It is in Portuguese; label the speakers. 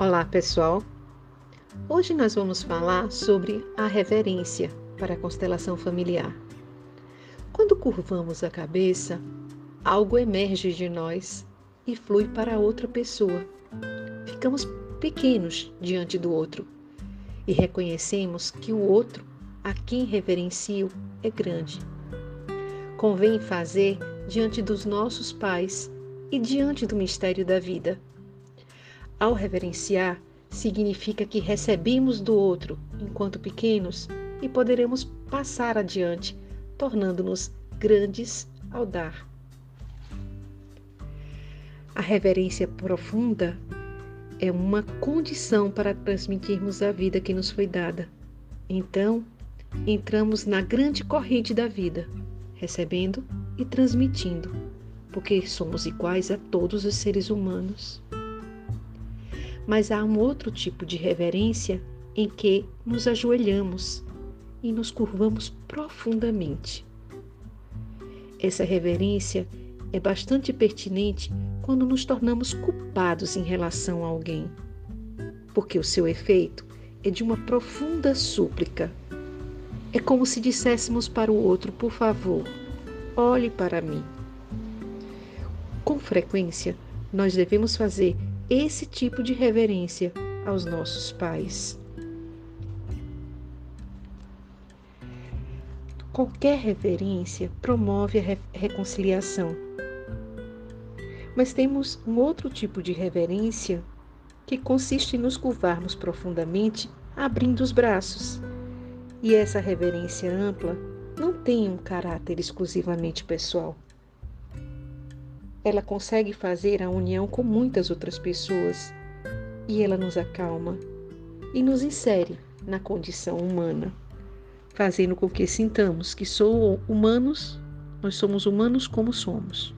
Speaker 1: Olá, pessoal! Hoje nós vamos falar sobre a reverência para a constelação familiar. Quando curvamos a cabeça, algo emerge de nós e flui para outra pessoa. Ficamos pequenos diante do outro e reconhecemos que o outro, a quem reverencio, é grande. Convém fazer diante dos nossos pais e diante do mistério da vida ao reverenciar, significa que recebemos do outro enquanto pequenos e poderemos passar adiante, tornando-nos grandes ao dar. A reverência profunda é uma condição para transmitirmos a vida que nos foi dada. Então, entramos na grande corrente da vida, recebendo e transmitindo, porque somos iguais a todos os seres humanos mas há um outro tipo de reverência em que nos ajoelhamos e nos curvamos profundamente. Essa reverência é bastante pertinente quando nos tornamos culpados em relação a alguém, porque o seu efeito é de uma profunda súplica. É como se disséssemos para o outro: por favor, olhe para mim. Com frequência, nós devemos fazer esse tipo de reverência aos nossos pais. Qualquer reverência promove a re reconciliação. Mas temos um outro tipo de reverência que consiste em nos curvarmos profundamente, abrindo os braços. E essa reverência ampla não tem um caráter exclusivamente pessoal ela consegue fazer a união com muitas outras pessoas. E ela nos acalma. E nos insere na condição humana, fazendo com que sintamos que sou humanos, nós somos humanos como somos.